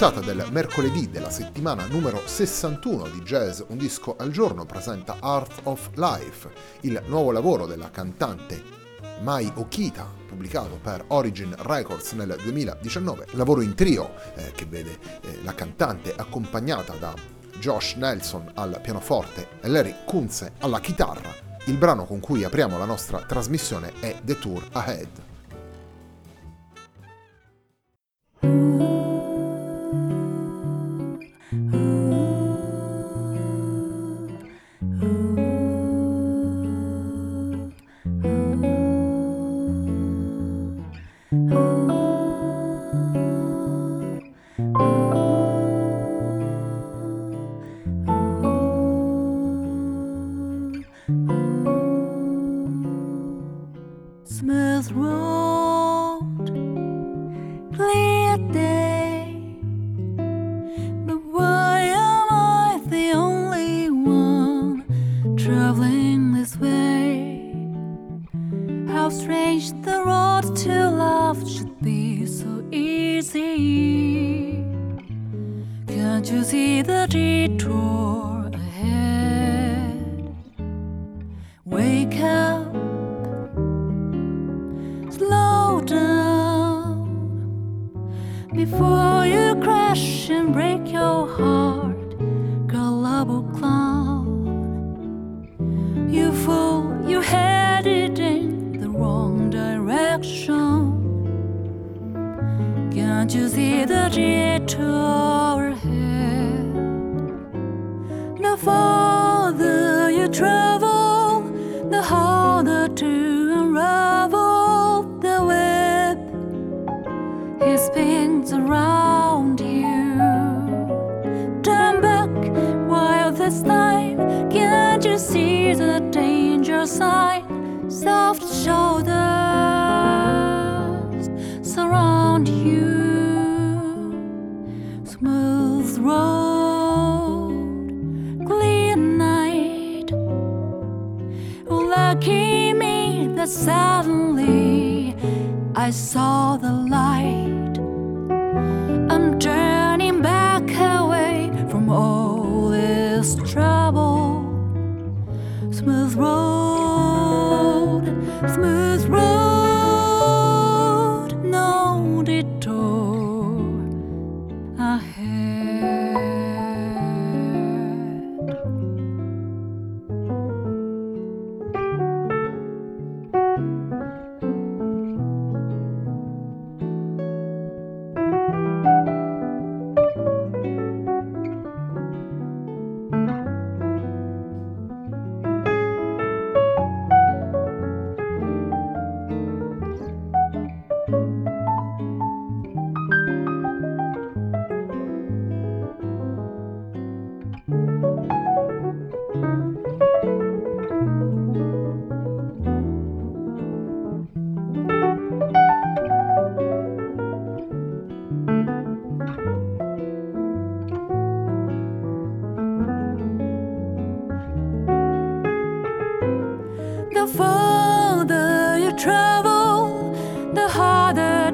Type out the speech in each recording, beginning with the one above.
Puntata del mercoledì della settimana numero 61 di Jazz Un disco al giorno presenta Art of Life, il nuovo lavoro della cantante Mai Okita, pubblicato per Origin Records nel 2019, lavoro in trio eh, che vede eh, la cantante accompagnata da Josh Nelson al pianoforte e Larry Kunze alla chitarra. Il brano con cui apriamo la nostra trasmissione è The Tour Ahead. Can't you see the it overhead? The farther you travel, the harder to unravel the web. He spins around you. Turn back while there's time. Can't you see the danger sign? Soft shoulder. lucky me that suddenly I saw the light. I'm turning back away from all this trouble. Smooth road, smooth.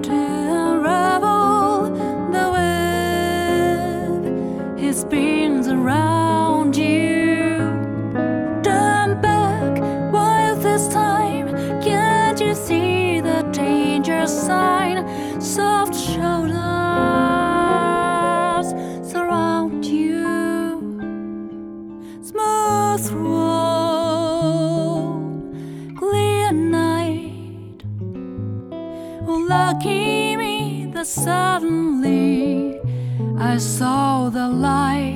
to unravel the web. It spins around you. Turn back, while this time? Can't you see the danger sign? Soft came that suddenly I saw the light.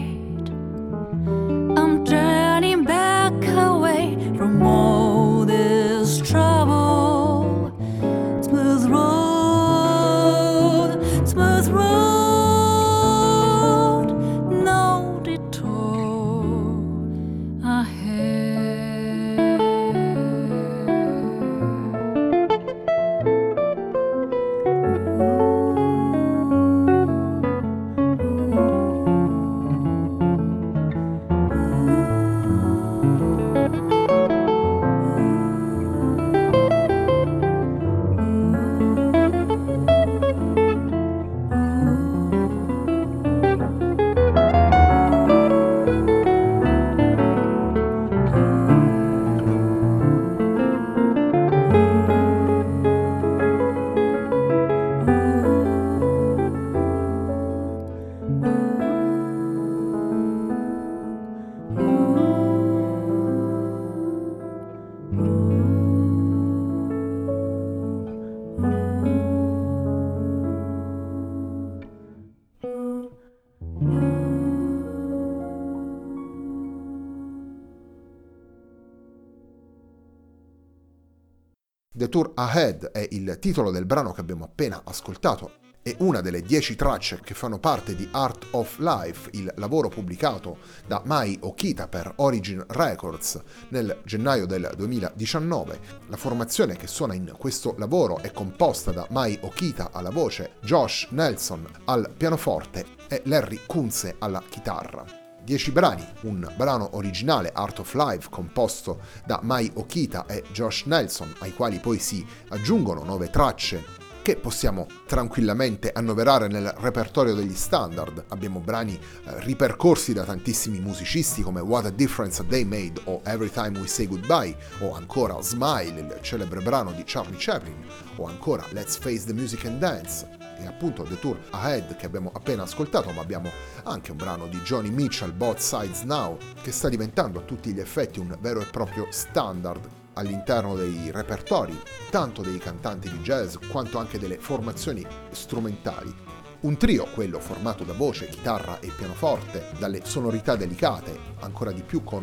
Tour Ahead è il titolo del brano che abbiamo appena ascoltato è una delle dieci tracce che fanno parte di Art of Life, il lavoro pubblicato da Mai Okita per Origin Records nel gennaio del 2019. La formazione che suona in questo lavoro è composta da Mai Okita alla voce, Josh Nelson al pianoforte e Larry Kunze alla chitarra. 10 brani, un brano originale Art of Life composto da Mai Okita e Josh Nelson, ai quali poi si aggiungono nuove tracce che possiamo tranquillamente annoverare nel repertorio degli standard. Abbiamo brani eh, ripercorsi da tantissimi musicisti come What a Difference a Day Made o Every Time We Say Goodbye o ancora Smile, il celebre brano di Charlie Chaplin o ancora Let's Face the Music and Dance e appunto The Tour Ahead che abbiamo appena ascoltato, ma abbiamo anche un brano di Johnny Mitchell, Both Sides Now, che sta diventando a tutti gli effetti un vero e proprio standard all'interno dei repertori, tanto dei cantanti di jazz quanto anche delle formazioni strumentali. Un trio, quello formato da voce, chitarra e pianoforte, dalle sonorità delicate, ancora di più con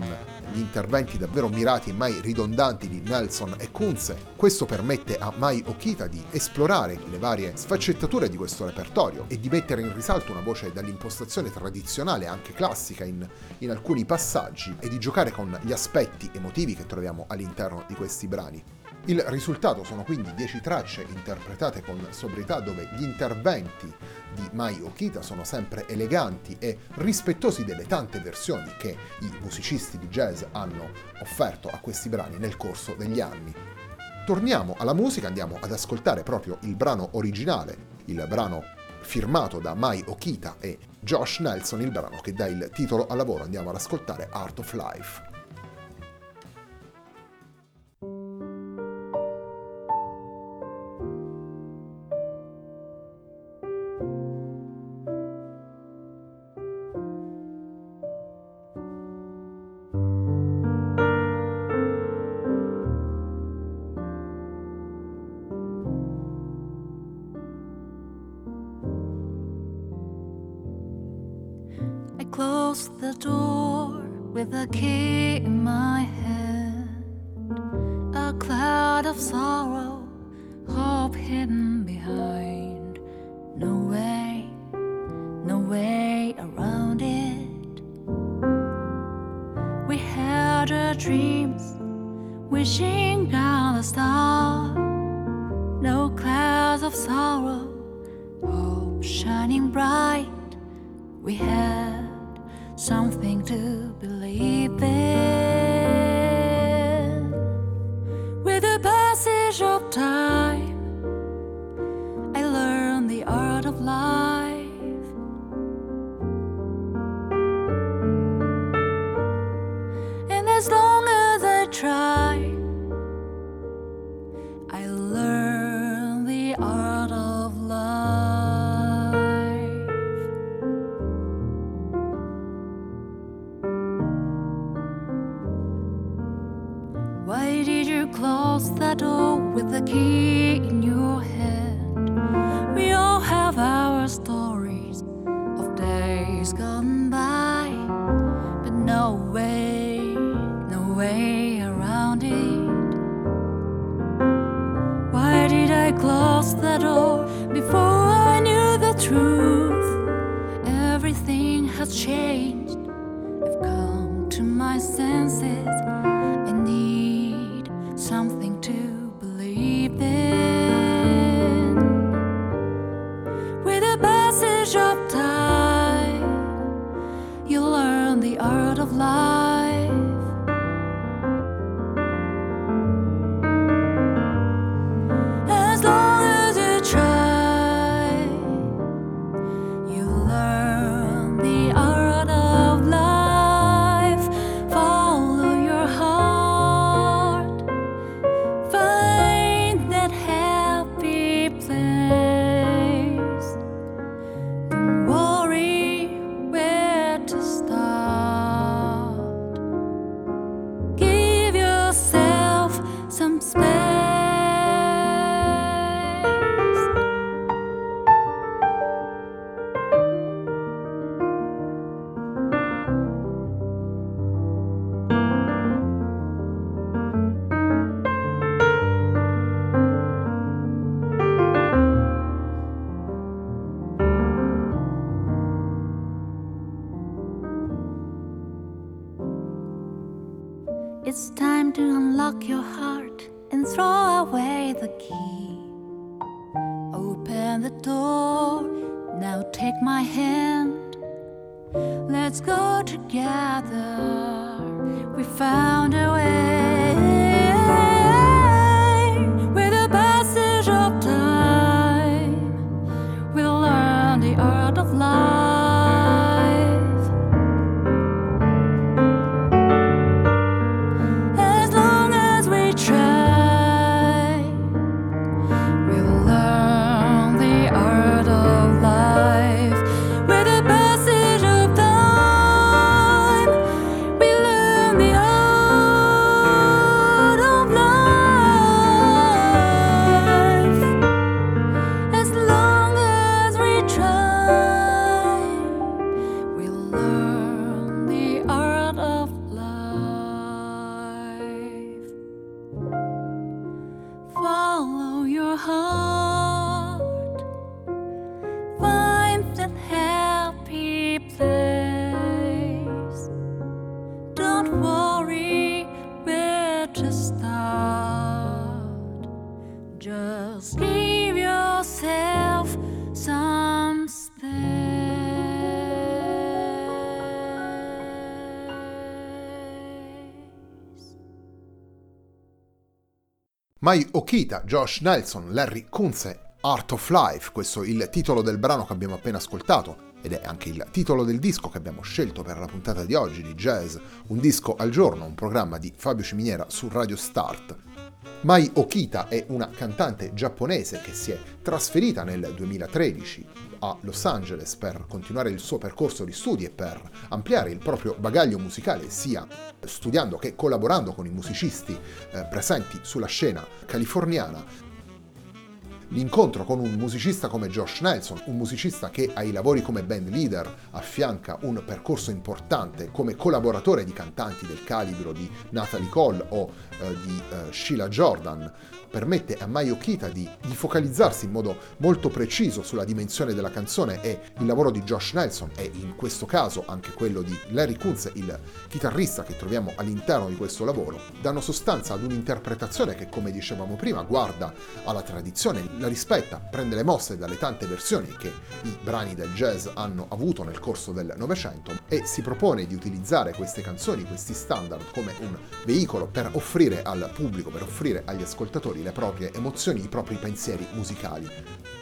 gli interventi davvero mirati e mai ridondanti di Nelson e Kunze. Questo permette a Mai Okita di esplorare le varie sfaccettature di questo repertorio e di mettere in risalto una voce dall'impostazione tradizionale, anche classica in, in alcuni passaggi, e di giocare con gli aspetti emotivi che troviamo all'interno di questi brani. Il risultato sono quindi 10 tracce interpretate con sobrietà dove gli interventi di Mai Okita sono sempre eleganti e rispettosi delle tante versioni che i musicisti di jazz hanno offerto a questi brani nel corso degli anni. Torniamo alla musica, andiamo ad ascoltare proprio il brano originale, il brano firmato da Mai Okita e Josh Nelson, il brano che dà il titolo al lavoro. Andiamo ad ascoltare Art of Life. dreams, wishing on a star. No clouds of sorrow, hope shining bright. We had something to believe. Changed. I've come to my senses. I need something to It's time to unlock your heart and throw away the key. Open the door, now take my hand. Let's go together. We found a way. Just give yourself some space. Mai Okita, Josh Nelson, Larry Kunze, Art of Life, questo è il titolo del brano che abbiamo appena ascoltato ed è anche il titolo del disco che abbiamo scelto per la puntata di oggi di Jazz, un disco al giorno, un programma di Fabio Ciminiera su Radio Start. Mai Okita è una cantante giapponese che si è trasferita nel 2013 a Los Angeles per continuare il suo percorso di studi e per ampliare il proprio bagaglio musicale sia studiando che collaborando con i musicisti eh, presenti sulla scena californiana L'incontro con un musicista come Josh Nelson, un musicista che ai lavori come band leader affianca un percorso importante come collaboratore di cantanti del calibro di Natalie Cole o eh, di eh, Sheila Jordan, permette a Mai Okita di, di focalizzarsi in modo molto preciso sulla dimensione della canzone e il lavoro di Josh Nelson e in questo caso anche quello di Larry Kunz, il chitarrista che troviamo all'interno di questo lavoro, danno sostanza ad un'interpretazione che come dicevamo prima guarda alla tradizione, la rispetta, prende le mosse dalle tante versioni che i brani del jazz hanno avuto nel corso del Novecento e si propone di utilizzare queste canzoni, questi standard come un veicolo per offrire al pubblico, per offrire agli ascoltatori le proprie emozioni, i propri pensieri musicali.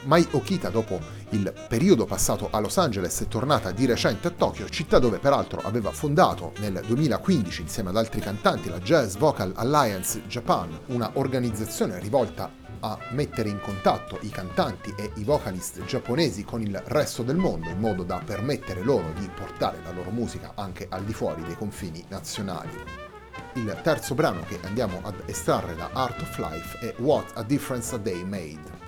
Mai Okita, dopo il periodo passato a Los Angeles, è tornata di recente a Tokyo, città dove peraltro aveva fondato nel 2015 insieme ad altri cantanti la Jazz Vocal Alliance Japan, una organizzazione rivolta a mettere in contatto i cantanti e i vocalist giapponesi con il resto del mondo in modo da permettere loro di portare la loro musica anche al di fuori dei confini nazionali. Il terzo brano che andiamo ad estrarre da Art of Life è What a Difference a Day Made.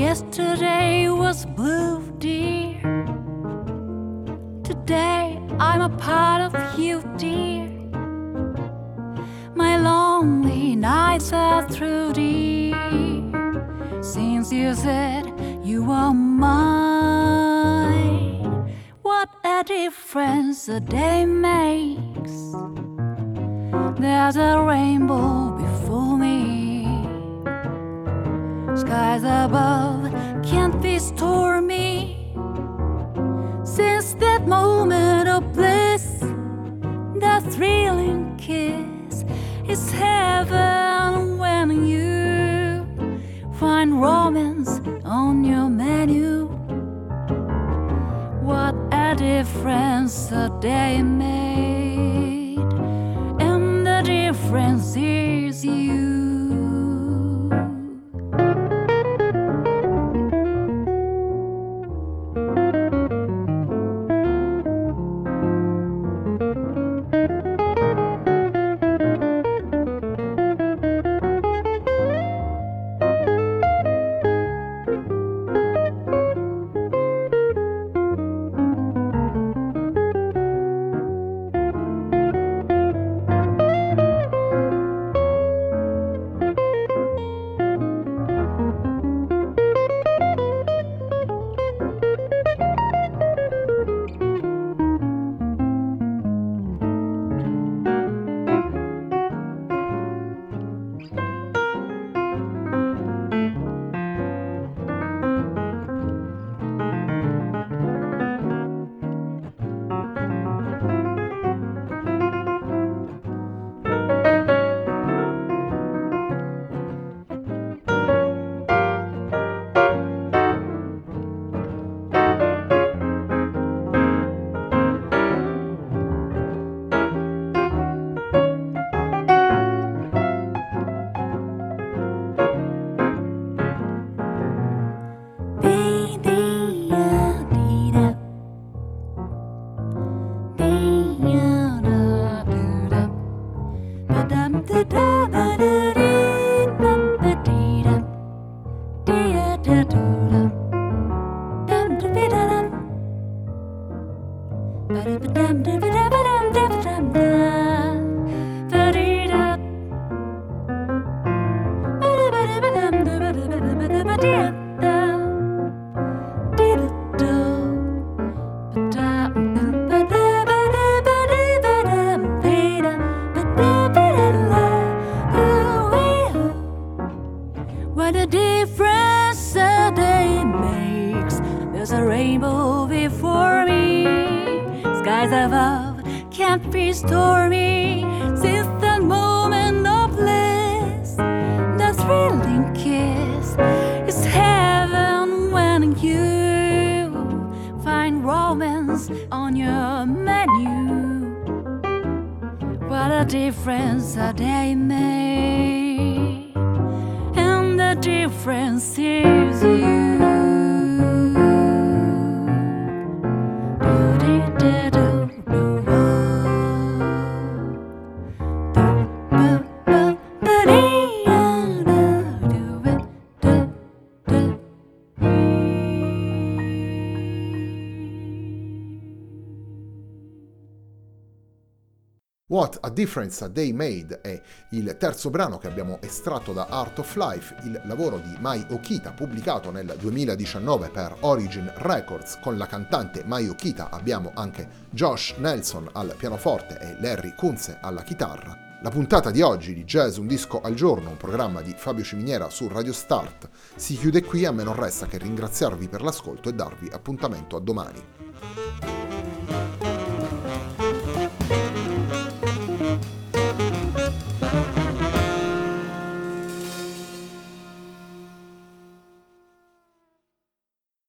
Yesterday was blue, dear. Today I'm a part of you, dear. My lonely nights are through, dear. Since you said you are mine, what a difference a day makes. There's a rainbow Skies above can't be stormy. Since that moment of bliss, that thrilling kiss is heaven when you find romance on your menu. What a difference a day made, What on your menu. What a difference a day made, and the difference is you. What a Difference a Day Made è il terzo brano che abbiamo estratto da Art of Life, il lavoro di Mai Okita pubblicato nel 2019 per Origin Records. Con la cantante Mai Okita abbiamo anche Josh Nelson al pianoforte e Larry Kunze alla chitarra. La puntata di oggi di Jazz Un Disco al Giorno, un programma di Fabio Ciminiera su Radio Start, si chiude qui, a me non resta che ringraziarvi per l'ascolto e darvi appuntamento a domani.